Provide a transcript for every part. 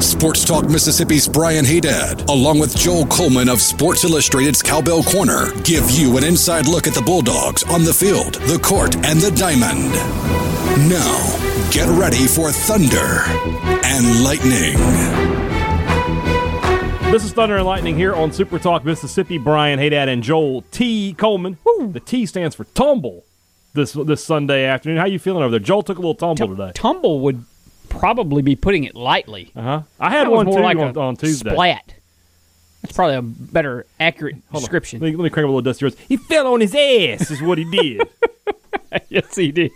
Sports Talk Mississippi's Brian Hadad, along with Joel Coleman of Sports Illustrated's Cowbell Corner, give you an inside look at the Bulldogs on the field, the court, and the diamond. Now, get ready for Thunder and Lightning. This is Thunder and Lightning here on Super Talk Mississippi. Brian Hadad and Joel T. Coleman. Woo. The T stands for tumble. This this Sunday afternoon. How you feeling over there? Joel took a little tumble today. Tumble would probably be putting it lightly. Uh huh. I had That one more too like on, a on Tuesday. Splat. That's probably a better, accurate Hold description. Let me, let me crank up a little dusty rose. He fell on his ass, is what he did. yes, he did.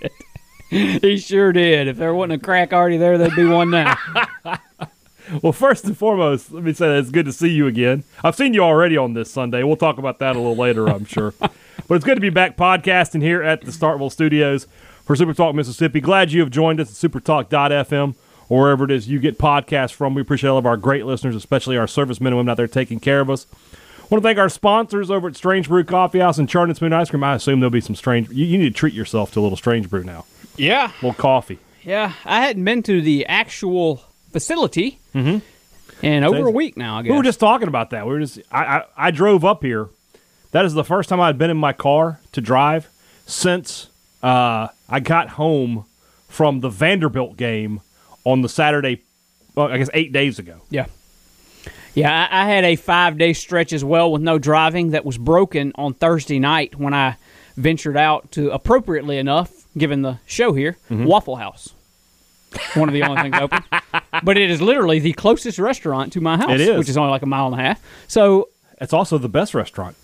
he sure did. If there wasn't a crack already there, there'd be one now. well, first and foremost, let me say that it's good to see you again. I've seen you already on this Sunday. We'll talk about that a little later, I'm sure. but it's good to be back podcasting here at the Starkville Studios for Super Talk Mississippi. Glad you have joined us at supertalk.fm or wherever it is you get podcasts from. We appreciate all of our great listeners, especially our servicemen and women out there taking care of us. want to thank our sponsors over at Strange Brew Coffee House and Charted Spoon Ice Cream. I assume there'll be some strange. You, you need to treat yourself to a little Strange Brew now. yeah, A little coffee. yeah. I hadn't been to the actual facility Mm-hmm. in over a week now. I guess. We were just talking about that. We were just I, I, I drove up here. That is the first time I'd been in my car to drive since uh, I got home from the Vanderbilt game on the Saturday. Well, I guess eight days ago. Yeah. Yeah, I, I had a five day stretch as well with no driving that was broken on Thursday night when I ventured out to, appropriately enough, given the show here, Mm-hmm. Waffle House. One of the only things open. But it is literally the closest restaurant to my house, It is. which is only like a mile and a half. So It's also the best restaurant.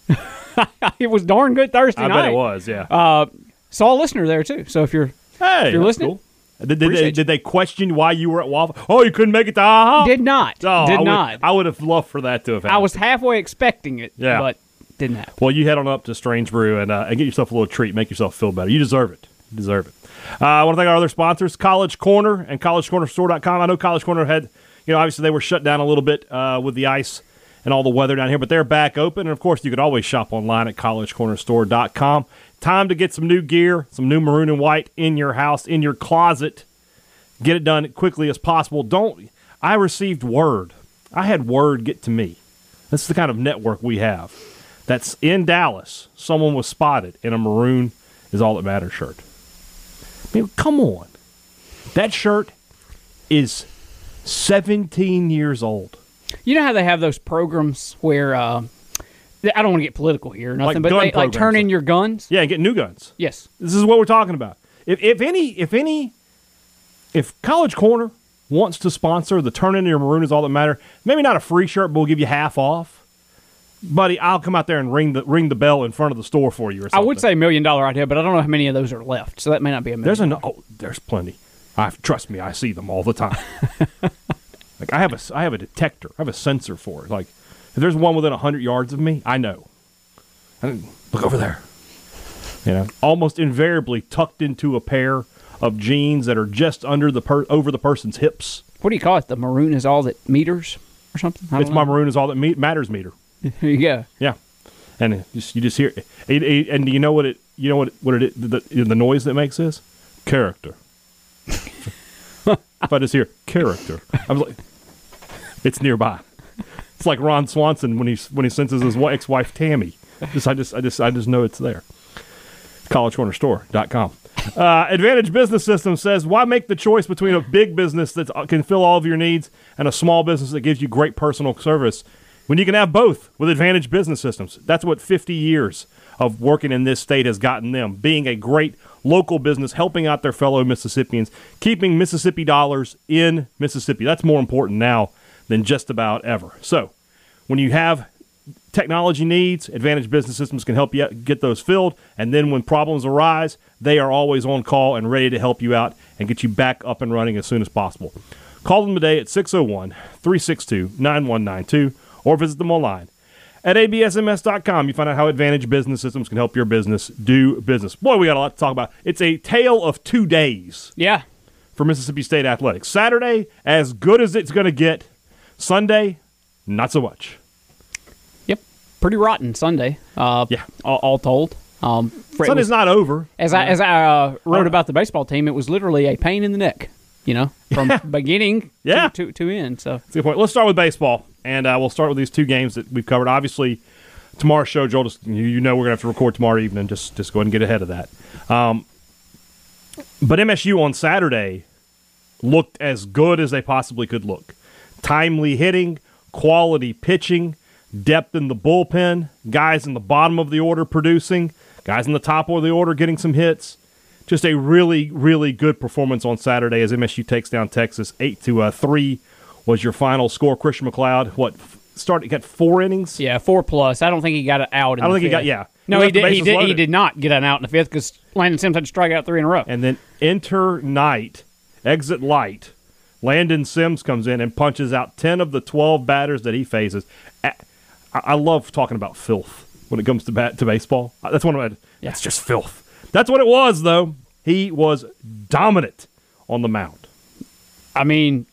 it was darn good Thursday I night. bet it was. Yeah. Uh, saw a listener there, too. So if you're. hey, if you're listening, cool. Did, did, they, did they question why you were at Waffle? Oh, you couldn't make it to AHA? Did not. Oh, did I would, not. I would have loved for that to have happened. I was halfway expecting it, Yeah. but didn't happen. Well, you head on up to Strange Brew and, uh, and get yourself a little treat. Make yourself feel better. You deserve it. You deserve it. Uh, I want to thank our other sponsors, College Corner and CollegeCornerStore.com. I know College Corner had, you know, obviously they were shut down a little bit uh, with the ice and all the weather down here, but they're back open. And of course, you could always shop online at CollegeCornerStore.com. Time to get some new gear, some new maroon and white in your house, in your closet. Get it done quickly as possible. Don't. I received word. I had word get to me. This is the kind of network we have. That's in Dallas. Someone was spotted in a maroon is all that matters shirt. I mean, come on. That shirt is 17 years old. You know how they have those programs where uh, I don't want to get political here, or nothing, Like but they, like turn in your guns. Yeah, get new guns. Yes, This is what we're talking about. If, if any, if any, if College Corner wants to sponsor the turn in your maroon is all that matter, maybe not a free shirt, but we'll give you half off. Buddy, I'll come out there and ring the ring the bell in front of the store for you. Or I would say million dollar idea, but I don't know how many of those are left, so that may not be a million. There's an oh, there's plenty. I trust me, I see them all the time. like I have a I have a detector, I have a sensor for it. Like if there's one within hundred yards of me, I know. I, look over there. You know, almost invariably tucked into a pair of jeans that are just under the per, over the person's hips. what do you call it? The maroon is all that meters or something. It's don't my maroon is all that me- matters meter. Here you go. Yeah, and it just you just hear it, it- and you know what it you know what what it the, the noise that makes this character. if I just hear character, I was like, it's nearby. It's like Ron Swanson when he when he senses his ex-wife Tammy. Just I just I just I just know it's there. CollegeCornerStore.com. Uh, Advantage Business System says, why make the choice between a big business that can fill all of your needs and a small business that gives you great personal service when you can have both with Advantage Business Systems? That's what 50 years of working in this state has gotten them, being a great local business, helping out their fellow Mississippians, keeping Mississippi dollars in Mississippi. That's more important now than just about ever. So, when you have technology needs, Advantage Business Systems can help you get those filled. And then when problems arise, they are always on call and ready to help you out and get you back up and running as soon as possible. Call them today at 601 362 9192 or visit them online At absms.com, you find out how Advantage Business Systems can help your business do business. Boy, we got a lot to talk about. It's a tale of two days Yeah. for Mississippi State athletics. Saturday, as good as it's going to get. Sunday, not so much. Yep. Pretty rotten Sunday. Uh, Yeah. All, all told. Um, Sunday's was- not over. As I as I uh, wrote Uh, about the baseball team, it was literally a pain in the neck. You know, from beginning Yeah. to, to to end. So That's a good point. Let's start with baseball, and uh, we'll start with these two games that we've covered. Obviously, tomorrow's show, Joel, just, you, you know we're going to have to record tomorrow evening. Just just go ahead and get ahead of that. Um, but MSU on Saturday looked as good as they possibly could look. Timely hitting, quality pitching, depth in the bullpen, guys in the bottom of the order producing, guys in the top of the order getting some hits. Just a really, really good performance on Saturday as MSU takes down Texas eight to uh, three. Was your final score? Christian McLeod, what started? Got four innings. yeah, four plus. I don't think he got an out. In I don't think he got- yeah. No, He he did. He did. He did not get an out in the fifth because Landon Sims had to strike out three in a row. And then enter night, exit light. Landon Sims comes in and punches out 10 of the 12 batters that he faces. I, I love talking about filth when it comes to bat, to baseball. Uh, That's one of my, Yeah. It's just filth. That's what it was, though. He was dominant on the mound. I mean,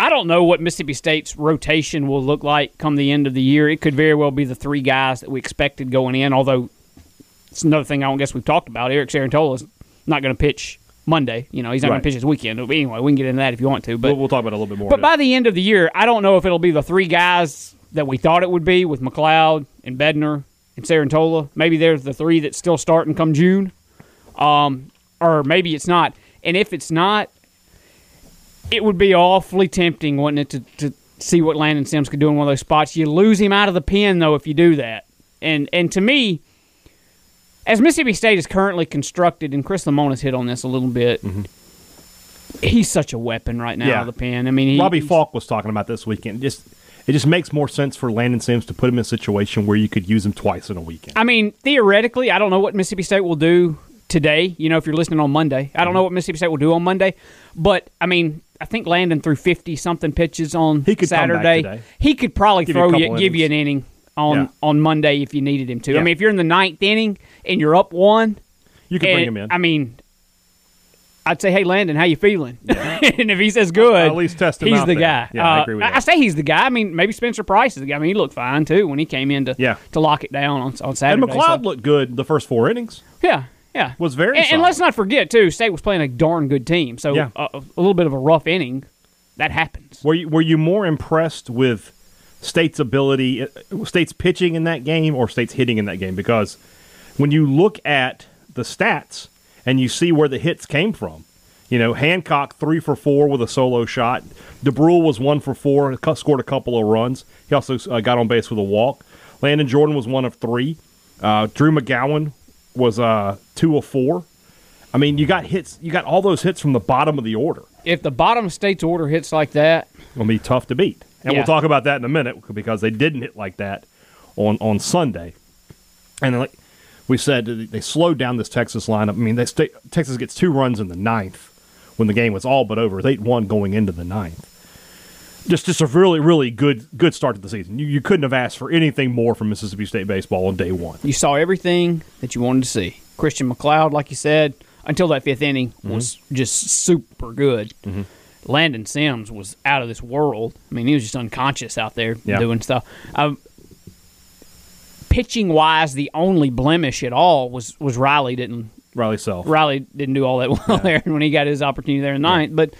I don't know what Mississippi State's rotation will look like come the end of the year. It could very well be the three guys that we expected going in, although it's another thing I don't guess we've talked about. Eric Cerantola is not going to pitch Monday. You know, he's not going to pitch this weekend. But anyway, we can get into that if you want to. But We'll, we'll talk about it a little bit more. but by the end of the year, I don't know if it'll be the three guys that we thought it would be with McLeod and Bednar and Cerantola. Maybe there's the three that still starting come June, um, or maybe it's not. And if it's not, it would be awfully tempting, wouldn't it, to, to see what Landon Sims could do in one of those spots. You lose him out of the pen though if you do that. And and to me, as Mississippi State is currently constructed, and Chris Lemonis's hit on this a little bit. He's such a weapon right now Yeah. the pen. I mean, he, Robbie Falk was talking about this weekend. Just It just makes more sense for Landon Sims to put him in a situation where you could use him twice in a weekend. I mean, theoretically, I don't know what Mississippi State will do today. You know, if you're listening on Monday, I don't Mm-hmm. know what Mississippi State will do on Monday. But I mean, I think Landon threw fifty something pitches on He could come back Saturday. today. He could probably Give you throw you, couple give you an inning on Yeah. on Monday if you needed him to. Yeah. I mean, if you're in the ninth inning and you're up one, You could bring him in. I mean. I'd say, hey Landon, how you feeling? and if he says good, At least test him he's the there. guy. Yeah, I Uh, agree with I, that. say he's the guy. I mean, maybe Spencer Price is the guy. I mean, he looked fine too when he came in to Yeah. to lock it down on on Saturday. and McLeod so- looked good the first four innings. yeah, yeah, Was very And, and let's not forget too, State was playing a darn good team. So Yeah. a, a little bit of a rough inning, that happens. Were you were you more impressed with State's ability, uh, State's pitching in that game, or State's hitting in that game? Because when you look at the stats and you see where the hits came from, you know Hancock three for four with a solo shot. Dubrule was one for four, scored a couple of runs. He also uh, got on base with a walk. Landon Jordan was one of three. Uh, Drew McGowan was uh, two of four. I mean, you got hits. You got all those hits from the bottom of the order. If the bottom of State's order hits like that, It'll be tough to beat. And Yeah. we'll talk about that in a minute because they didn't hit like that on, on Sunday. And like we said, they slowed down this Texas lineup. I mean, they stay, Texas gets two runs in the ninth when the game was all but over. They one going into the ninth. Just just a really really good good start to the season. You, you couldn't have asked for anything more from Mississippi State baseball on day one. you saw everything that you wanted to see. Christian McLeod, like you said, until that fifth inning Mm-hmm. was just super good. Landon Sims was out of this world. I mean, he was just unconscious out there Yeah. doing stuff. Um, pitching wise, the only blemish at all was was Riley didn't Riley Self. Riley didn't do all that well there when he got his opportunity there in the ninth. But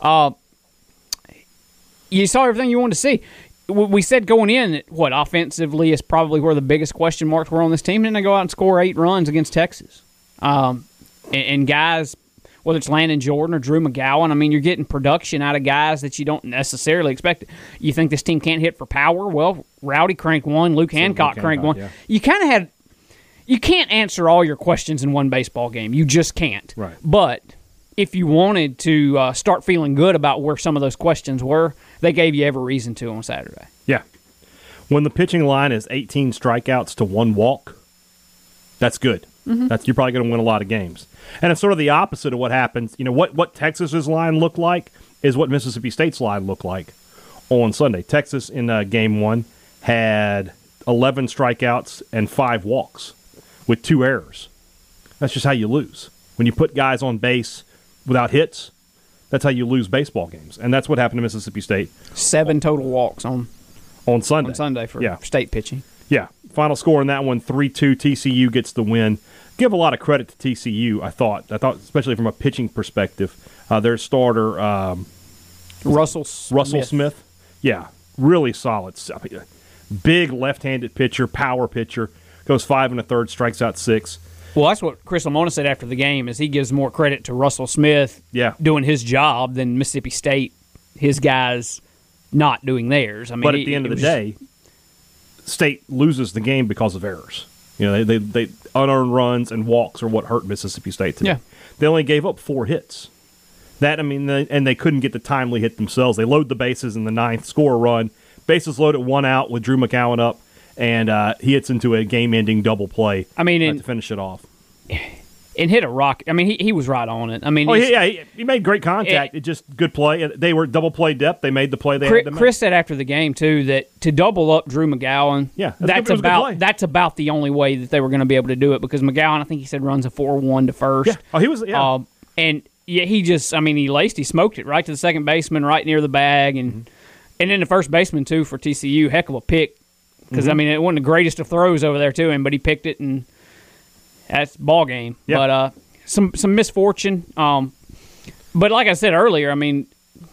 uh, you saw everything you wanted to see. We said going in, what offensively is probably where the biggest question marks were on this team. And then they go out and score eight runs against Texas. Um, and, and guys, whether it's Landon Jordan or Drew McGowan, I mean, you're getting production out of guys that you don't necessarily expect. You think this team can't hit for power? Well, Rowdy crank one, Luke Hancock Luke Hancock, one. yeah. You kind of had you can't answer all your questions in one baseball game. You just can't. Right. But if you wanted to uh, start feeling good about where some of those questions were, they gave you every reason to on Saturday. Yeah. When the pitching line is 18 strikeouts to one walk, that's good. That's you're probably going to win a lot of games. And it's sort of the opposite of what happens. You know what what Texas's line looked like is what Mississippi State's line looked like on Sunday. Texas in uh, game one had 11 strikeouts and five walks with two errors. That's just how you lose. When you put guys on base without hits, that's how you lose baseball games. And that's what happened to Mississippi State Seven total walks on on Sunday. on Sunday for Yeah. state pitching. Yeah. Final score in that one 3 2. TCU gets the win. Give a lot of credit to TCU, I thought. I thought, especially from a pitching perspective. Uh, their starter, um, Russell Russell Smith. Yeah, really solid. Big left-handed pitcher, power pitcher. Goes five and a third, strikes out six. Well, that's what Chris Lemonis said after the game. Is he gives more credit to Russell Smith, Yeah. doing his job than Mississippi State, his guys not doing theirs. I mean, But at he- the end of the day, State loses the game because of errors. You know, they, they, they unearned runs and walks are what hurt Mississippi State today. Yeah. They only gave up four hits. That I mean, they, and they couldn't get the timely hit themselves. They load the bases in the ninth, score a run, bases loaded, one out with Drew McGowan up, and uh, he hits into a game-ending double play. I mean, uh, in- to finish it off. and hit a rock. I mean, he, he was right on it. I mean, Oh yeah, he, he made great contact. It- It, just good play. They were double play depth. They made the play they Chris, had to make. Chris said after the game too that to double up Drew McGowan, Yeah, that's that's, good- was a good play. about that's about the only way that they were going to be able to do it because McGowan, I think he said runs a four one to first. Yeah. Oh, he was. Yeah. Um, and yeah, he just, I mean, he laced, he smoked it right to the second baseman, right near the bag, and Mm-hmm. and then the first baseman too for TCU, heck of a pick because Mm-hmm. I mean it wasn't the greatest of throws over there to him, but he picked it and that's ball game. Yeah. But uh, some some misfortune. Um, but like I said earlier, I mean,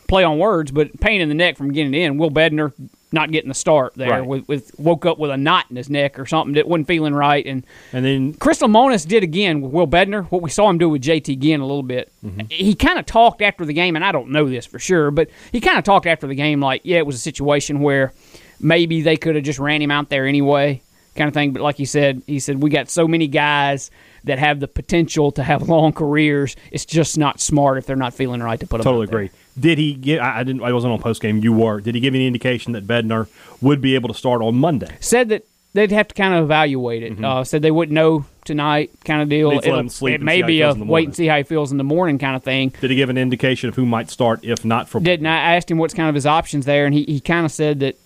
play on words, but pain in the neck from getting in. Will Bednar not getting the start there Right. with, with woke up with a knot in his neck or something that wasn't feeling right and. and then Chris Lemonis did again with Will Bednar what we saw him do with JT Ginn a little bit. He kind of talked after the game, and I don't know this for sure, but he kind of talked after the game like, yeah, it was a situation where maybe they could have just ran him out there anyway, kind of thing. But like he said, he said we got so many guys that have the potential to have long careers. It's just not smart if they're not feeling right to put them. totally agree. Did he get? I didn't. I wasn't on post game. You were. Did he give any indication that Bednar would be able to start on Monday? Said that they'd have to kind of evaluate it. Uh, said they wouldn't know tonight, kind of deal. Needs let It'll- him sleep it may see how he be a feels in the wait and see how he feels in the morning kind of thing. Did he give an indication of who might start if not for? didn't. I asked him what's kind of his options there, and he, he kind of said that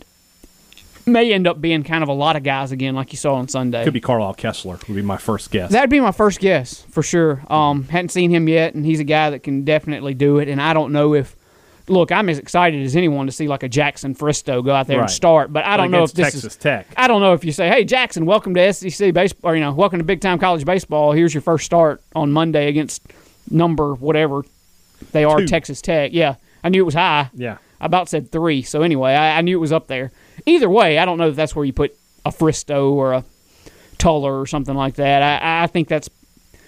may end up being kind of a lot of guys again, like you saw on Sunday. Could be Carlisle Koestler. Would be my first guess. That'd be my first guess for sure. Um, hadn't seen him yet, and he's a guy that can definitely do it. And I don't know if. Look, I'm as excited as anyone to see like a Jackson Fristoe go out there Right. and start, but I don't know if this Texas is. Tech. I don't know if you say, "Hey, Jackson, welcome to SEC baseball," or you know, welcome to big time college baseball. Here's your first start on Monday against number whatever they are, Two. Texas Tech. Yeah, I knew it was high. Yeah. I about said three. So anyway, I, I knew it was up there. Either way, I don't know if that's where you put a Fristoe or a Tuller or something like that. I, I think that's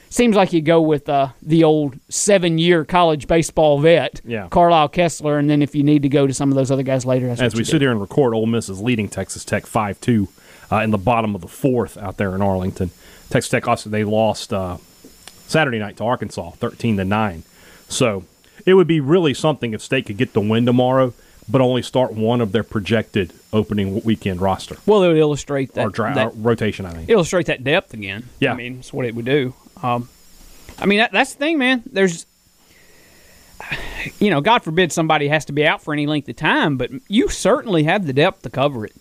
seems like you go with uh, the old seven-year college baseball vet, Yeah. Carlisle Koestler, and then if you need to go to some of those other guys later, that's As we sit do. here and record, Ole Miss is leading Texas Tech five two uh, in the bottom of the fourth out there in Arlington. Texas Tech also they lost uh, Saturday night to Arkansas, thirteen to nine. So it would be really something if State could get the win tomorrow, but only start one of their projected opening weekend roster Well, it would illustrate that, or, that or rotation. I mean, illustrate that depth again. Yeah. I mean, it's what it would do. Um, I mean, that, that's the thing, man. There's, you know, God forbid somebody has to be out for any length of time, but you certainly have the depth to cover it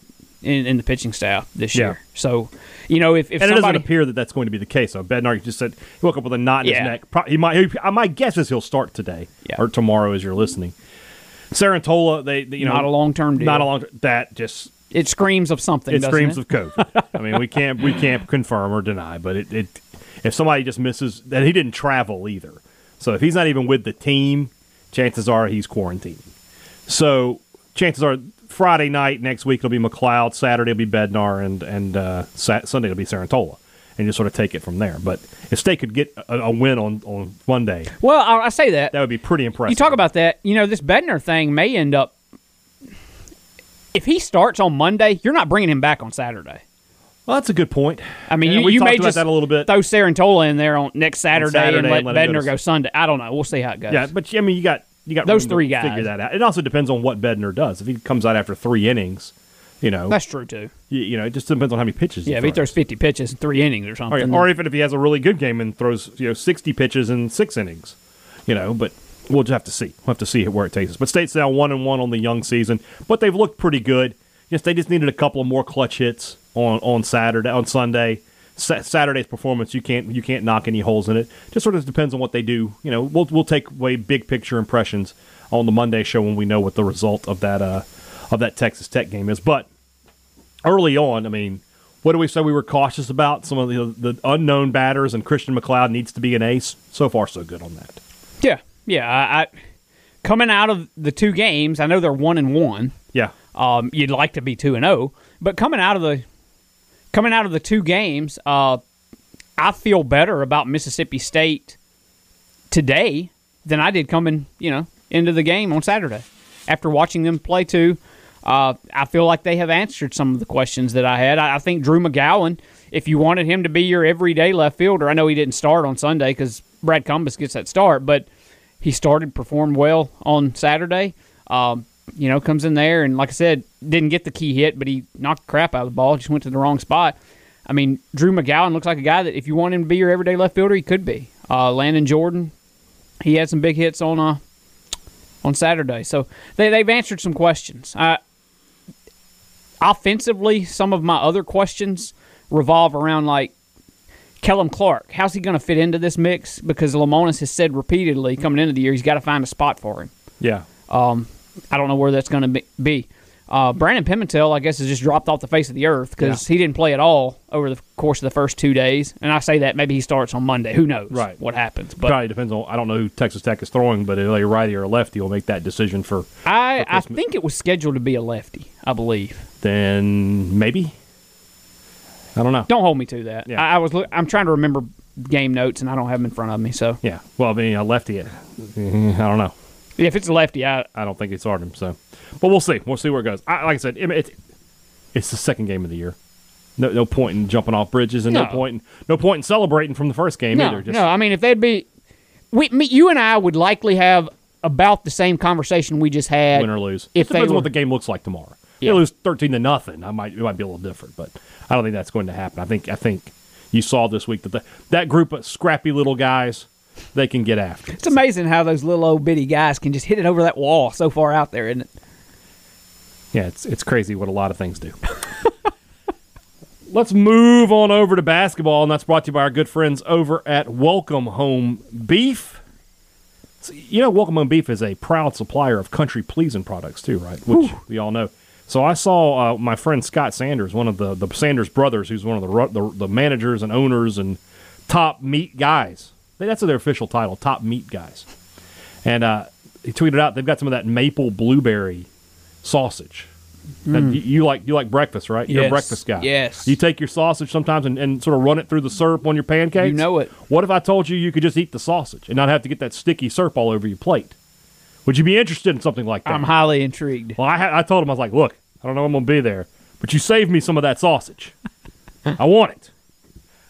in, in the pitching staff this Yeah. year. So, you know, if, if and it somebody doesn't appear that that's going to be the case. So Bednar just said he woke up with a knot in Yeah. his neck. Pro- He might. He, my guess is he'll start today Yeah. or tomorrow as you're listening. Cerantola, they, they- you know Not a long-term deal. Not a long. That just it screams of something, it screams it? of COVID. I mean, we can't we can't confirm or deny, but it, it if somebody just misses, then he didn't travel either. So if he's not even with the team, chances are he's quarantining. So chances are Friday night next week it'll be McLeod, Saturday it'll be Bednar, and and uh, Sunday it'll be Cerantola, and just sort of take it from there. But if State could get a, a win on on Monday, Well, I, I say that. that would be pretty impressive. You talk about that. You know, this Bednar thing may end up. If he starts on Monday, you're not bringing him back on Saturday. well, that's a good point. I mean, And you, you talked may about just that a little bit. throw Cerantola in there on next Saturday, Saturday and let, and let go Bednar to- go Sunday. I don't know. We'll see how it goes. Yeah, but I mean, you got you got Those three guys. Figure that out. It also depends on what Bednar does. If he comes out after three innings, you know, that's true too. You, know, it just depends on how many pitches. Yeah, if he throws 50 pitches in three innings or or, something. or even if he has a really good game and throws you know sixty pitches in six innings, you know. But we'll just have to see. We'll have to see where it takes us. But State's now one and one on the young season, but they've looked pretty good. Yes, they just needed a couple of more clutch hits on on Saturday on Sunday. Sa- Saturday's performance, you can't you can't knock any holes in it. Just sort of depends on what they do. You know, we'll we'll take away big picture impressions on the Monday show when we know what the result of that uh of that Texas Tech game is. But early on, I mean, what do we say we were cautious about? Some of the the unknown batters and Christian McLeod needs to be an ace. So far, so good on that. Yeah, yeah. I, I coming out of the two games, I know they're one and one. Yeah, Um, you'd like to be two and zero, but coming out of the coming out of the two games, uh, I feel better about Mississippi State today than I did coming, you know, into the game on Saturday. After watching them play two, uh, I feel like they have answered some of the questions that I had. I, I think Drew McGowan, if you wanted him to be your everyday left fielder, I know he didn't start on Sunday because Brad Cumbest gets that start, but he started, performed well on Saturday. Um, you know, comes in there and, like I said, didn't get the key hit, but he knocked crap out of the ball, just went to the wrong spot. I mean, Drew McGowan looks like a guy that if you want him to be your everyday left fielder, he could be. Uh, Landon Jordan, he had some big hits on uh, on Saturday, so they they've answered some questions. Uh, offensively, some of my other questions revolve around like Kellum Clark. How's he going to fit into this mix? Because Lemonis has said repeatedly coming into the year he's got to find a spot for him. yeah. Um, I don't know where that's going to be. Uh, Brandon Pimentel, I guess, has just dropped off the face of the earth because he didn't play at all over the course of the first two days. And I say that maybe he starts on Monday. Who knows? Right. What happens? But Probably depends on. I don't know who Texas Tech is throwing, but if a righty or a lefty will make that decision for. I, I think it was scheduled to be a lefty. I believe. Then maybe. I don't know. Don't hold me to that. Yeah. I, I was. Look, I'm trying to remember game notes, and I don't have them in front of me. So Yeah. Well, I mean, a lefty. Uh, I don't know. if it's a lefty, I I don't think it's hard. So, but we'll see. We'll see where it goes. I, like I said, it, it's it's the second game of the year. No, no point in jumping off bridges, and no, No. point in, no point in celebrating from the first game no, either. Just, no. I mean, if they'd be, we, me, you and I would likely have about the same conversation we just had. win or lose. If it depends they on what the game looks like tomorrow. Yeah. They lose thirteen to nothing. I might it might be a little different, but I don't think that's going to happen. I think I think you saw this week that the, that group of scrappy little guys they can get after. It's amazing how those little old bitty guys can just hit it over that wall so far out there, isn't it? Yeah, it's it's crazy what a lot of things do. Let's move on over to basketball, and that's brought to you by our good friends over at Welcome Home Beef. So, you know, Welcome Home Beef is a proud supplier of country pleasing products too, right? Which we all know. So I saw uh, my friend Scott Sanders, one of the the Sanders brothers, who's one of the the, the managers and owners and top meat guys. That's their official title, top meat guys. And uh, he tweeted out they've got some of that maple blueberry sausage. And you, you like you like breakfast, right? You're a breakfast guy. Yes. You take your sausage sometimes and, and sort of run it through the syrup on your pancakes. You know it. What if I told you you could just eat the sausage and not have to get that sticky syrup all over your plate? Would you be interested in something like that? I'm highly intrigued. well, I, ha- I told him I was like, look, I don't know I'm gonna be there, but you saved me some of that sausage. I want it.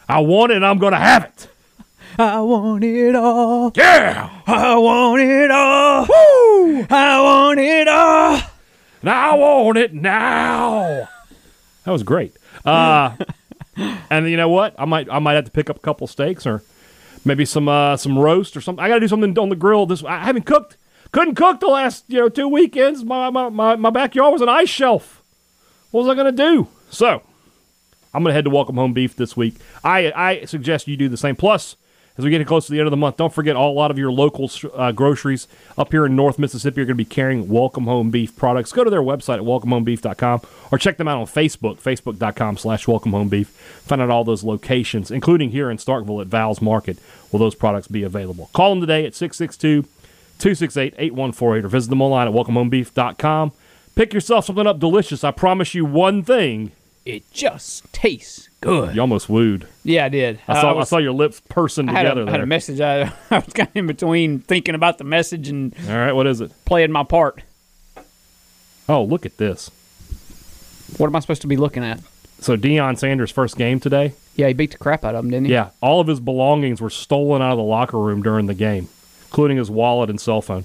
I want it, and I'm gonna have it. I want it all. Yeah. I want it all. Woo! I want it all. And I want it now. That was great. Uh, and you know what? I might I might have to pick up a couple steaks or maybe some uh, some roast or something. I got to do something on the grill. This I haven't cooked. Couldn't cook the last you know two weekends. My my my, my backyard was an ice shelf. What was I gonna do? So I'm gonna head to Welcome Home Beef this week. I I suggest you do the same. Plus, as we get close to the end of the month, don't forget all, a lot of your local uh, groceries up here in North Mississippi are going to be carrying Welcome Home Beef products. Go to their website at welcomehomebeef.com or check them out on Facebook, facebook.com slash welcome home beef. Find out all those locations, including here in Starkville at Val's Market, will those products be available. Call them today at 662 268 8148 or visit them online at welcomehomebeef.com. Pick yourself something up delicious. I promise you one thing. It just tastes good. You almost wooed. Yeah, I did. I saw, I, was- saw your lips pursing I had, together a, I had a message. I, I was kind of in between thinking about the message and All right, what is it? playing my part. Oh, look at this. What am I supposed to be looking at? So Deion Sanders' first game today. Yeah, he beat the crap out of him, didn't he? Yeah, all of his belongings were stolen out of the locker room during the game, including his wallet and cell phone.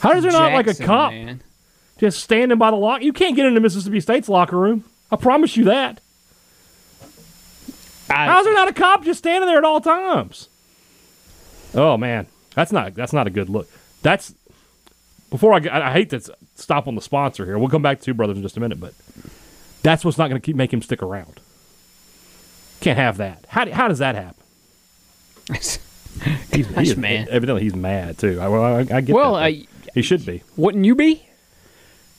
How is there not like a cop man. just standing by the lock? You can't get into Mississippi State's locker room. I promise you that. I, How's there not a cop just standing there at all times? Oh man, that's not that's not a good look. That's before I, I, I hate to stop on the sponsor here. We'll come back to Two Brothers in just a minute, but that's what's not going to keep make him stick around. Can't have that. How, how does that happen? He's, he Gosh, is- man. Evidently, he's mad too. I, well, I, I get Well, that. I- he should be. Wouldn't you be?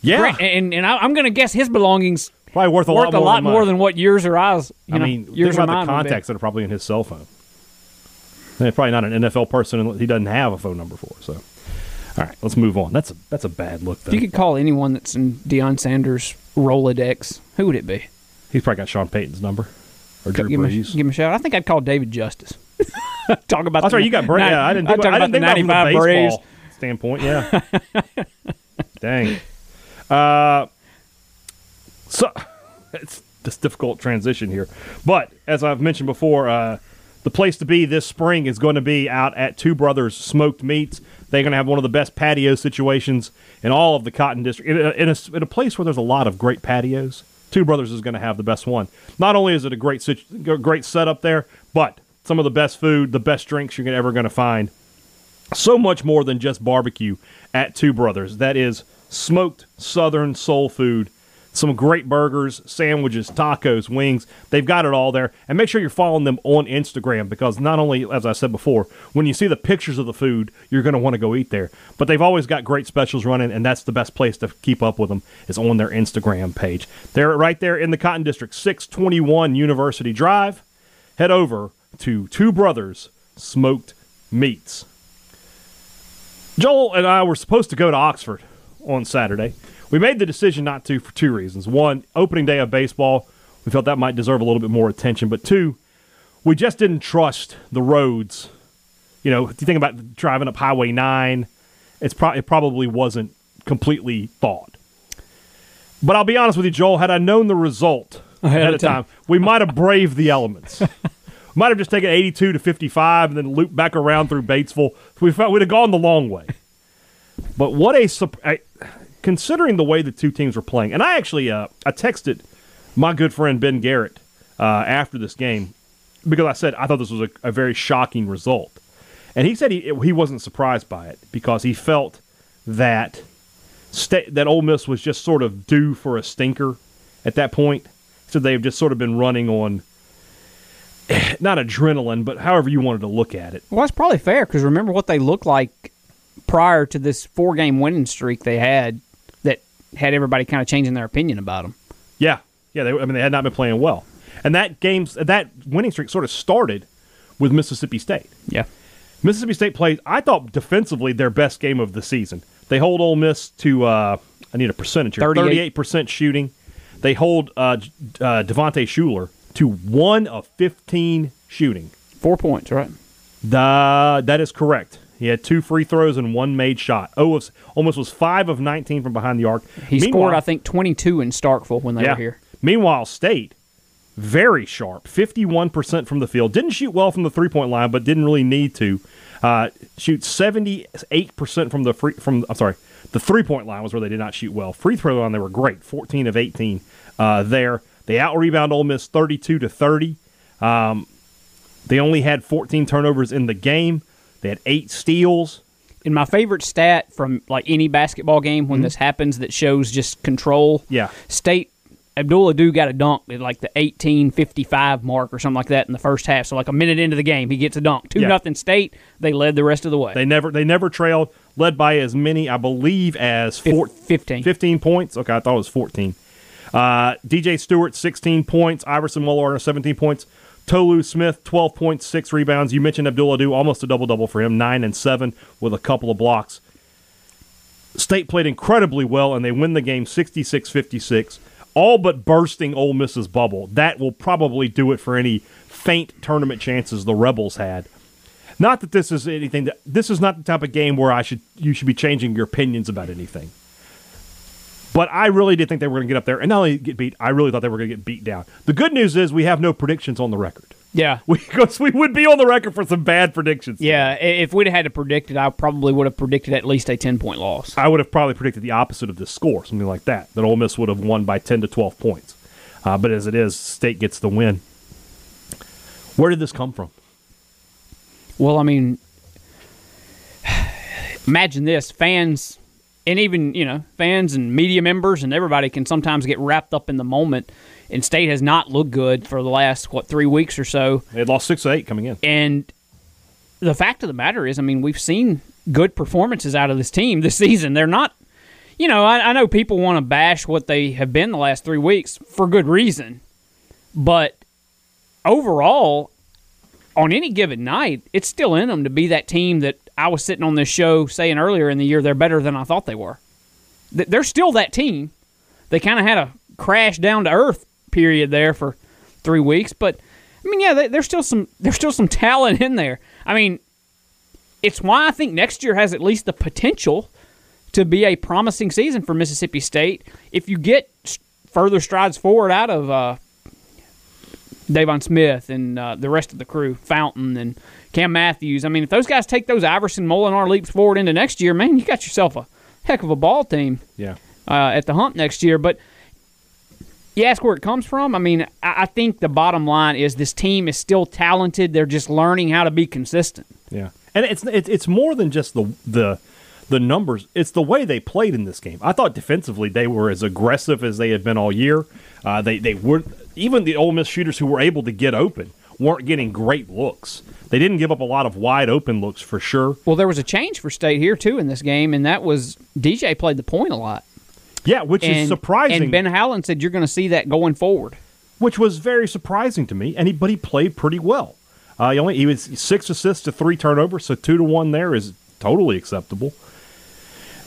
Yeah, Grant- and and I, I'm going to guess his belongings probably worth a worth lot more. a lot than more than what yours or ours. I know, mean, think yours or about the contacts that are probably in his cell phone. And it's probably not an NFL person and he doesn't have a phone number for. So, all right, let's move on. That's a that's a bad look. If you could call anyone that's in Deion Sanders' Rolodex, who would it be? He's probably got Sean Payton's number or Drew give, him a, give him a shout. I think I'd call David Justice. Talk about. That's the right. You got ni- Yeah, I didn't I'd think, talk about, I didn't think about it from the 95 Braves. baseball standpoint. Yeah. Dang. Uh, so it's this difficult transition here, but as I've mentioned before, uh, the place to be this spring is going to be out at Two Brothers Smoked Meats. They're going to have one of the best patio situations in all of the Cotton District. In a, in a, in a place where there's a lot of great patios, Two Brothers is going to have the best one. Not only is it a great great setup there, but some of the best food, the best drinks you're ever going to find so much more than just barbecue at Two Brothers. That is smoked Southern soul food. Some great burgers, sandwiches, tacos, wings. They've got it all there. And make sure you're following them on Instagram because not only, as I said before, when you see the pictures of the food, you're going to want to go eat there. But they've always got great specials running, and that's the best place to keep up with them is on their Instagram page. They're right there in the Cotton District, 621 University Drive. Head over to Two Brothers Smoked Meats. Joel and I were supposed to go to Oxford on Saturday. We made the decision not to for two reasons. One, opening day of baseball, we felt that might deserve a little bit more attention. But two, we just didn't trust the roads. You know, if you think about driving up Highway 9, it's pro- it probably wasn't completely thought. But I'll be honest with you, Joel, had I known the result ahead, of of time, we might have braved the elements. might have just taken 82 to 55 and then looped back around through Batesville. We felt we'd have gone the long way. But what a considering the way the two teams were playing, and I actually uh, I texted my good friend Ben Garrett uh, after this game because I said I thought this was a, a very shocking result, and he said he he wasn't surprised by it because he felt that sta- that Ole Miss was just sort of due for a stinker at that point. So they've just sort of been running on not adrenaline, but however you wanted to look at it. Well, that's probably fair because remember what they looked like prior to this four game winning streak they had that had everybody kind of changing their opinion about them. Yeah, yeah. They, I mean, they had not been playing well, and that game's that winning streak sort of started with Mississippi State. Yeah. Mississippi State played, I thought, defensively their best game of the season. They hold Ole Miss to, uh, I need a percentage here, 38. thirty-eight percent shooting. They hold uh, uh, Devontae Shuler to one of fifteen shooting. Four points, right? The, that is correct. He had two free throws and one made shot. Oh, was, almost was five of nineteen from behind the arc. He scored, I think, 22 in Starkville when they were here. Meanwhile, State very sharp, fifty-one percent from the field. Didn't shoot well from the three-point line, but didn't really need to. Uh, shoot seventy-eight percent from the free from. I'm sorry, the three-point line was where they did not shoot well. Free throw line they were great, fourteen of eighteen uh, there. They out rebound Ole Miss thirty-two to thirty. Um, they only had fourteen turnovers in the game. They had eight steals. And my favorite stat from like any basketball game when this happens that shows just control. Mm-hmm. Yeah. State Abdul Ado got a dunk at like the 1855 mark or something like that in the first half. So like a minute into the game, he gets a dunk. Two Yeah. nothing State. They led the rest of the way. They never they never trailed, led by as many, I believe, as four, 15. 15 points. Okay, I thought it was 14. Uh, DJ Stewart, 16 points. Iverson Molinar, 17 points. Tolu Smith, 12.6 rebounds. You mentioned Abdul Ado, almost a double double for him, 9 and 7 with a couple of blocks. State played incredibly well, and they win the game 66 56, all but bursting Ole Miss's bubble. That will probably do it for any faint tournament chances the Rebels had. Not that this is anything that this is not the type of game where I should you should be changing your opinions about anything. But I really did think they were going to get up there and not only get beat, I really thought they were going to get beat down. The good news is we have no predictions on the record. yeah. Because we would be on the record for some bad predictions. Yeah, if we'd had to predict it, I probably would have predicted at least a 10 point loss. I would have probably predicted the opposite of this score, something like that. That Ole Miss would have won by ten to twelve points. Uh, but as it is, State gets the win. Where did this come from? Well, I mean, imagine this: fans and even you know fans and media members and everybody can sometimes get wrapped up in the moment. And State has not looked good for the last what three weeks or so. They had lost six to eight coming in. And the fact of the matter is, I mean, we've seen good performances out of this team this season. They're not, you know, I, I know people want to bash what they have been the last three weeks for good reason, but overall, on any given night, it's still in them to be that team that I was sitting on this show saying earlier in the year they're better than I thought they were. They're still that team. They kind of had a crash down to earth period there for three weeks, but I mean, yeah, there's still some there's still some talent in there. I mean, it's why I think next year has at least the potential to be a promising season for Mississippi State if you get further strides forward out of uh, Deivon Smith and uh, the rest of the crew, Fountain and Cam Matthews. I mean, if those guys take those Iverson Molinar leaps forward into next year, man, you got yourself a heck of a ball team Yeah. uh, at the hump next year. But you ask where it comes from. I mean, I, I think the bottom line is this team is still talented. They're just learning how to be consistent. Yeah, and it's it's it's more than just the the the numbers. It's the way they played in this game. I thought defensively they were as aggressive as they had been all year. Uh, they they were even the Ole Miss shooters who were able to get open weren't getting great looks. They didn't give up a lot of wide open looks for sure. Well, there was a change for State here too in this game, and that was DJ played the point a lot. Yeah, which And, is surprising. And Ben Howland said you're going to see that going forward. which was very surprising to me. And he, but he played pretty well. Uh, he only he was six assists to three turnovers, so two to one there is totally acceptable.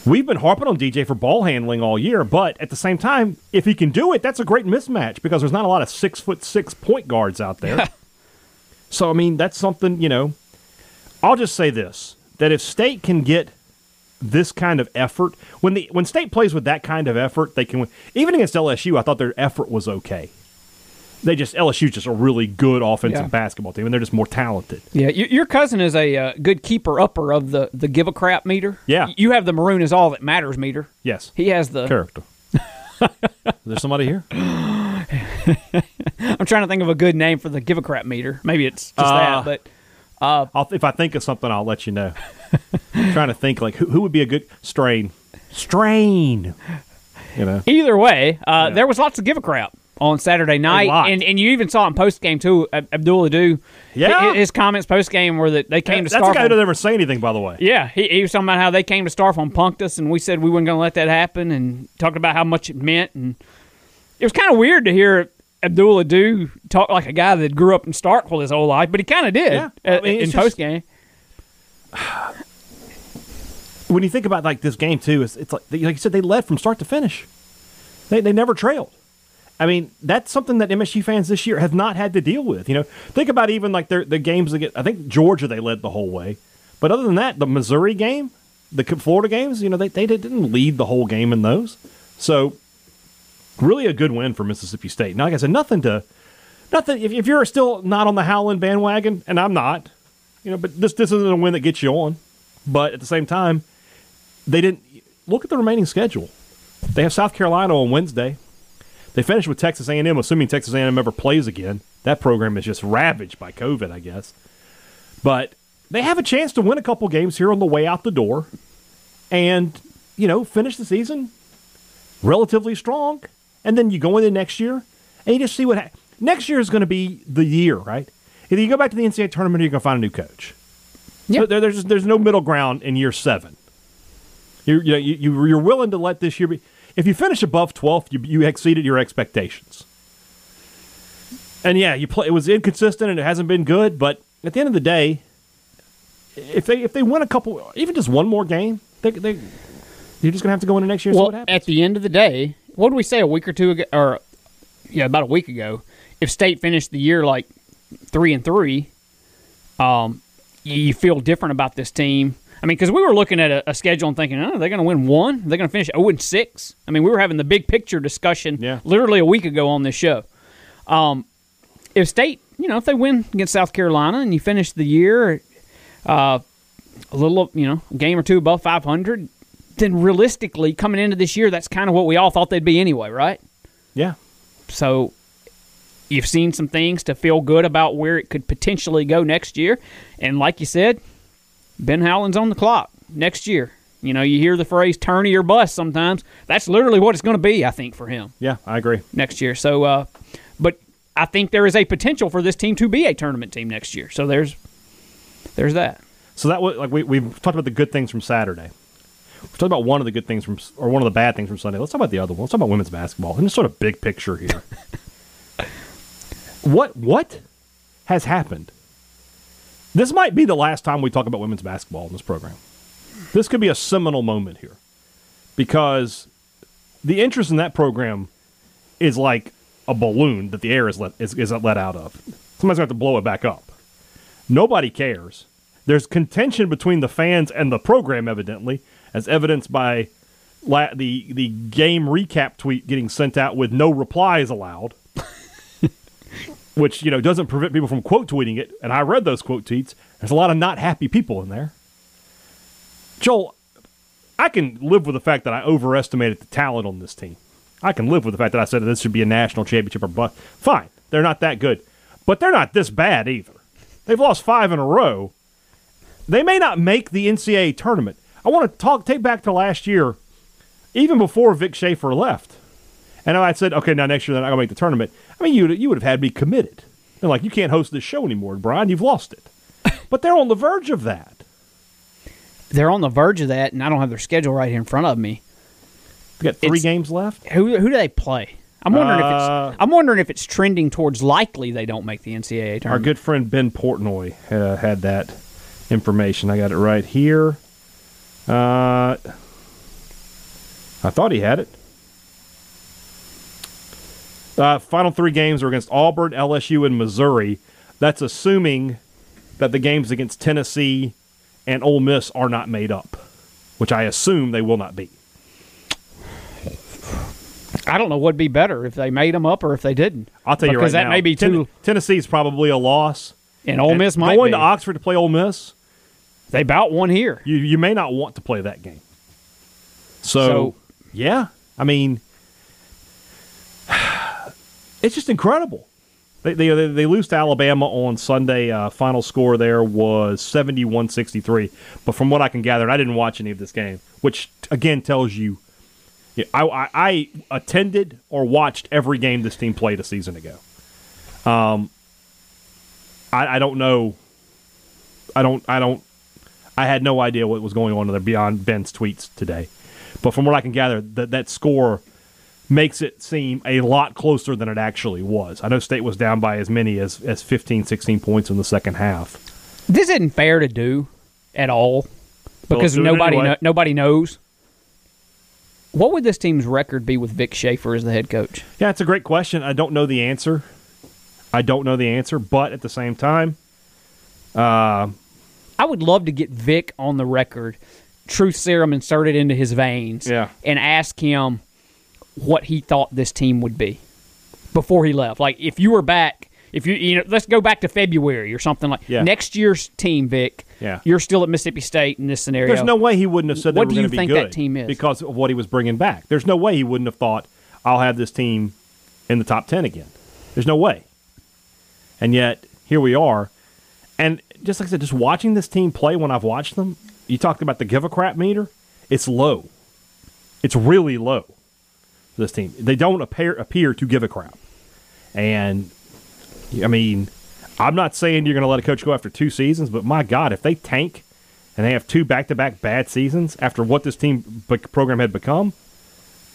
We've been harping on DJ for ball handling all year, but at the same time, if he can do it, that's a great mismatch because there's not a lot of six foot six point guards out there. so I mean, that's something you know. I'll just say this: that if State can get this kind of effort when the when State plays with that kind of effort, they can win. Even against LSU, I thought their effort was okay. They just LSU's just a really good offensive Yeah. basketball team, and they're just more talented. Yeah, your cousin is a uh, good keeper upper of the the give a crap meter. Yeah. you have the maroon is all that matters meter. Yes, He has the. character. Is there somebody here? I'm trying to think of a good name for the give a crap meter. Maybe it's just Uh, that, but I'll, if I think of something, I'll let you know. trying to think like who, who would be a good strain. Strain. You know. Either way, uh, there was lots of give a crap on Saturday night, and and you even saw in post game too. Ab- Abdul Ado, Yeah. his comments post game were that they came to That's a guy who doesn't ever say anything, by the way. Yeah, he, he was talking about how they came to Starkville and punked us, and we said we weren't going to let that happen, and talked about how much it meant, and it was kind of weird to hear Abdul Ado talk like a guy that grew up in Starkville his whole life, but he kind of did Yeah. uh, I mean, in post game. When you think about like this game too, it's, it's like like you said, they led from start to finish. They they never trailed. I mean, that's something that MSU fans this year have not had to deal with. You know, think about even like their the games against. I think Georgia they led the whole way, but other than that, the Missouri game, the Florida games, you know, they they didn't lead the whole game in those. So, really a good win for Mississippi State. Now, like I said, nothing to nothing. If, if you're still not on the Howland bandwagon, and I'm not, you know, but this this isn't a win that gets you on. But at the same time, they didn't look at the remaining schedule. They have South Carolina on Wednesday. They finish with Texas A&M, assuming Texas A&M ever plays again. That program is just ravaged by COVID, I guess. But they have a chance to win a couple games here on the way out the door, and you know finish the season relatively strong. And then you go into next year, and you just see what ha- next year is going to be the year, right? Either you go back to the NCAA tournament, or you're going to find a new coach. Yeah. There, there's there's no middle ground in year seven. You're you know, you you- you're willing to let this year be. If you finish above 12th, you you exceeded your expectations. And yeah, you play. It was inconsistent and it hasn't been good. But at the end of the day, if they if they win a couple, even just one more game, they they you're just gonna have to go into next year and see Well, what happens. at the end of the day, what did we say a week or two ago, or yeah, about a week ago? If State finished the year like three and three, um, you- you feel different about this team. I mean, because we were looking at a, a schedule and thinking, oh, they're going to win one. They're going to finish zero and six. I mean, we were having the big picture discussion Yeah. literally a week ago on this show. Um, if State, you know, if they win against South Carolina and you finish the year uh, a little, you know, a game or two above 500, then realistically, coming into this year, that's kind of what we all thought they'd be anyway, right? yeah, So you've seen some things to feel good about where it could potentially go next year. And like you said, Ben Howland's on the clock next year. You know, you hear the phrase "tourney or bust" sometimes. That's literally what it's going to be. I think for him Yeah, I agree. next year. So, uh, but I think there is a potential for this team to be a tournament team next year. So there's there's that. So that was like we we've talked about the good things from Saturday. We've talked about one of the good things from or one of the bad things from Sunday. Let's talk about the other one. Let's talk about women's basketball and just sort of big picture here. what what has happened? This might be the last time we talk about women's basketball in this program. This could be a seminal moment here because the interest in that program is like a balloon that the air is let is, is let out of. Somebody's going to have to blow it back up. Nobody cares. There's contention between the fans and the program, evidently, as evidenced by la- the the game recap tweet getting sent out with no replies allowed, which you know doesn't prevent people from quote tweeting it. And I read those quote tweets. There's a lot of not happy people in there. Joel, I can live with the fact that I overestimated the talent on this team. I can live with the fact that I said that this should be a national championship or bust. Fine, they're not that good, but they're not this bad either. They've lost five in a row. They may not make the NCAA tournament. I want to talk take back to last year, even before Vic Schaefer left, and I said, okay, now next year they're not going to make the tournament. I mean, you you would have had me committed. They're like, you can't host this show anymore, Brian. You've lost it. but they're on the verge of that. They're on the verge of that, and I don't have their schedule right here in front of me. They got three It's- games left. Who who do they play? I'm wondering if Uh, it's I'm wondering if it's trending towards likely they don't make the NCAA tournament. Our good friend Ben Portnoy uh, had that information. I got it right here. Uh, I thought he had it. Uh, final three games are against Auburn, LSU, and Missouri. That's assuming that the games against Tennessee and Ole Miss are not made up, which I assume they will not be. I don't know what'd be better if they made them up or if they didn't. I'll tell you because right that now. may be Ten- too. Tennessee's probably a loss. And Ole And Miss might going be. to Oxford to play Ole Miss. They bout one here. you you may not want to play that game. So, So- yeah, I mean, it's just incredible. They, they, they, lose to Alabama on Sunday. Uh, final score there was 71 63. But from what I can gather, and I didn't watch any of this game, which again tells you yeah, I, I, I attended or watched every game this team played a season ago. Um, I, I don't know. I don't. I don't. I had no idea what was going on there beyond Ben's tweets today. But from what I can gather, that that score makes it seem a lot closer than it actually was. I know State was down by as many as, as 15, 16 points in the second half. This isn't fair to do at all because nobody anyway. kno- nobody knows. What would this team's record be with Vic Schaefer as the head coach? Yeah, it's a great question. I don't know the answer. I don't know the answer, but at the same time, uh, I would love to get Vic on the record, truth serum inserted into his veins, Yeah. and ask him what he thought this team would be before he left. Like if you were back, if you you know, let's go back to February or something like Yeah. next year's team, Vic. Yeah. you're still at Mississippi State in this scenario. There's no way he wouldn't have said they What were do going you to be think good that team is? because of what he was bringing back. There's no way he wouldn't have thought I'll have this team in the top ten again. There's no way. And yet here we are, and just like I said, just watching this team play when I've watched them. You talked about the give a crap meter. It's low. It's really low. This team they don't appear appear to give a crap, and I mean, I'm not saying you're going to let a coach go after two seasons, but my God, if they tank and they have two back-to-back bad seasons after what this team program had become,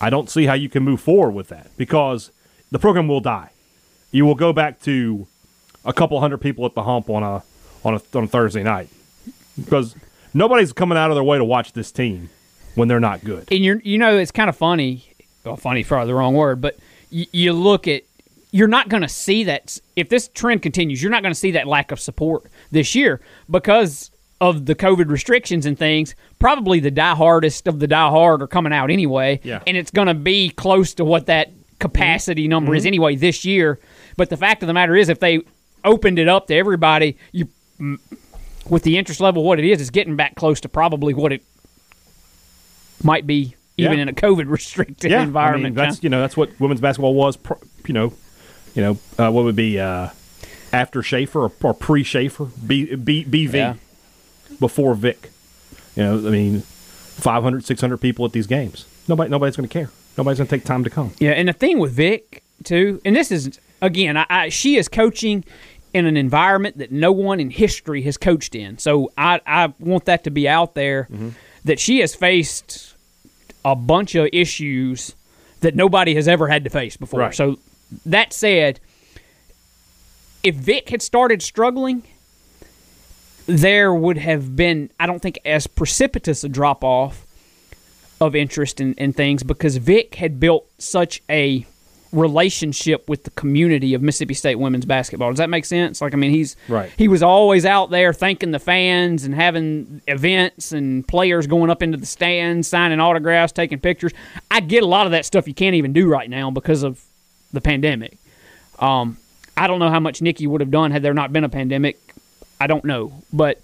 I don't see how you can move forward with that because the program will die. You will go back to a couple hundred people at the hump on a on a on a Thursday night because nobody's coming out of their way to watch this team when they're not good. and you're you know it's kind of funny. Well, funny is probably the wrong word, but you, you look at you're not going to see that if this trend continues. You're not going to see that lack of support this year because of the COVID restrictions and things. Probably the diehardest of the diehard are coming out anyway, Yeah. and it's going to be close to what that capacity number mm-hmm. is anyway this year. But the fact of the matter is, if they opened it up to everybody, you with the interest level what it is, is getting back close to probably what it might be even Yeah. in a COVID restricted yeah, environment. I mean, that's you know that's what women's basketball was. You know, you know uh, what would be uh, after Schaefer or, or pre Schaefer, B, B, BV Yeah. before Vic. You know, I mean, 500, 600 people at these games. Nobody, nobody's going to care. Nobody's going to take time to come. Yeah, and the thing with Vic too, and this is again, I, I, she is coaching in an environment that no one in history has coached in. So I, I want that to be out there Mm-hmm. that she has faced a bunch of issues that nobody has ever had to face before. Right. So that said, if Vic had started struggling, there would have been, I don't think, as precipitous a drop off of interest in, in things because Vic had built such a relationship with the community of Mississippi State women's basketball. Does that make sense? Like, I mean, he's Right. he was always out there thanking the fans and having events and players going up into the stands, signing autographs, taking pictures. I get a lot of that stuff you can't even do right now because of the pandemic. Um, I don't know how much Nikki would have done had there not been a pandemic. I don't know, but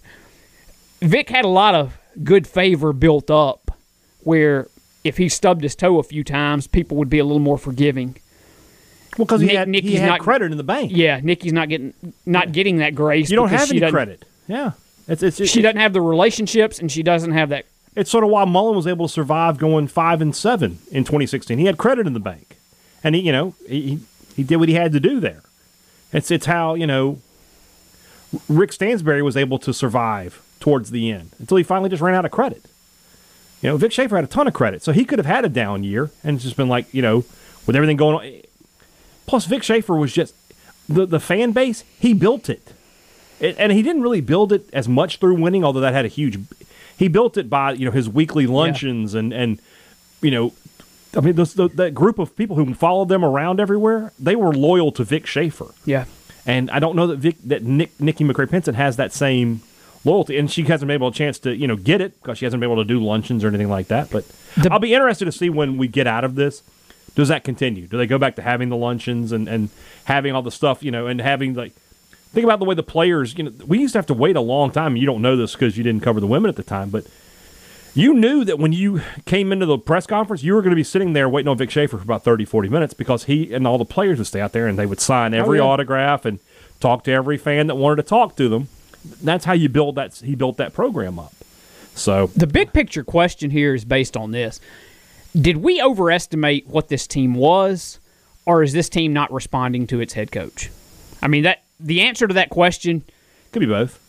Vic had a lot of good favor built up where if he stubbed his toe a few times, people would be a little more forgiving. Well, because he had, he had not- credit in the bank. Yeah, Nikki's not getting not getting that grace. you don't have any credit. Yeah, it's it's She doesn't have the relationships, and she doesn't have that. it's sort of why Mullen was able to survive going five and seven in 2016. He had credit in the bank, and he, you know, he he did what he had to do there. It's it's how you know Rick Stansbury was able to survive towards the end until he finally just ran out of credit. You know, Vic Schaefer had a ton of credit, so he could have had a down year and it's just been like you know, with everything going on. Plus, Vic Schaefer was just the the fan base. He built it. It, and he didn't really build it as much through winning, although that had a huge. He built it by you know his weekly luncheons and and you know, I mean those, the, that group of people who followed them around everywhere. They were loyal to Vic Schaefer, Yeah, and I don't know that Vic that Nick Nikki McCray-Penson has that same loyalty, and she hasn't been able a chance to you know get it because she hasn't been able to do luncheons or anything like that. But The- I'll be interested to see when we get out of this. Does that continue? Do they go back to having the luncheons and, and having all the stuff, you know, and having like think about the way the players, you know, we used to have to wait a long time. You don't know this because you didn't cover the women at the time, but you knew that when you came into the press conference, you were going to be sitting there waiting on Vic Schaefer for about 30, 40 minutes because he and all the players would stay out there and they would sign oh, every yeah. autograph and talk to every fan that wanted to talk to them. That's how you build that. He built that program up. So the big picture question here is based on this: Did we overestimate what this team was, or is this team not responding to its head coach? I mean that the answer to that question. Could be both.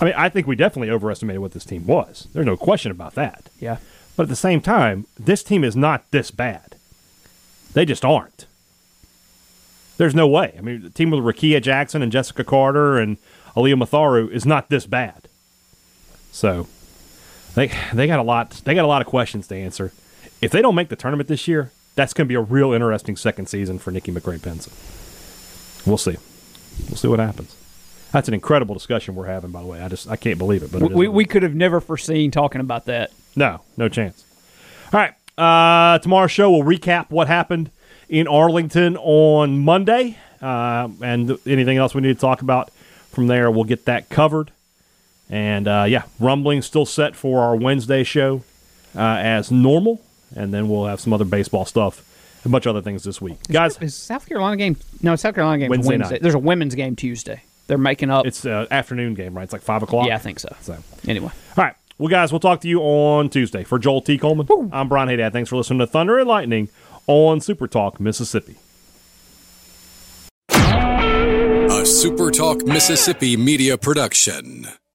I mean, I think we definitely overestimated what this team was. There's no question about that. Yeah, But at the same time, this team is not this bad. They just aren't. There's no way. I mean, the team with Rickea Jackson and Jessika Carter and Aliyah Matharu is not this bad. So they they got a lot they got a lot of questions to answer. If they don't make the tournament this year, that's going to be a real interesting second season for Nikki McCray-Penson. We'll see. We'll see what happens. That's an incredible discussion we're having, by the way. I just I can't believe it. But it we, we could have never foreseen talking about that. no, no chance. All right. Uh, tomorrow's show will recap what happened in Arlington on Monday, uh, and anything else we need to talk about from there. We'll get that covered. And uh, yeah, rumbling still set for our Wednesday show uh, as normal, and then we'll have some other baseball stuff, a bunch of other things this week, guys. Is South Carolina game? No, South Carolina game Wednesday Wednesday. night. There's a women's game Tuesday. They're making up. It's an afternoon game, right? It's like five o'clock. yeah, I think so. So. Anyway. All right. Well, guys, we'll talk to you on Tuesday. For Joel T. Coleman, I'm Brian Hadad. Thanks for listening to Thunder and Lightning on Super Talk, Mississippi. A Super Talk Mississippi media production.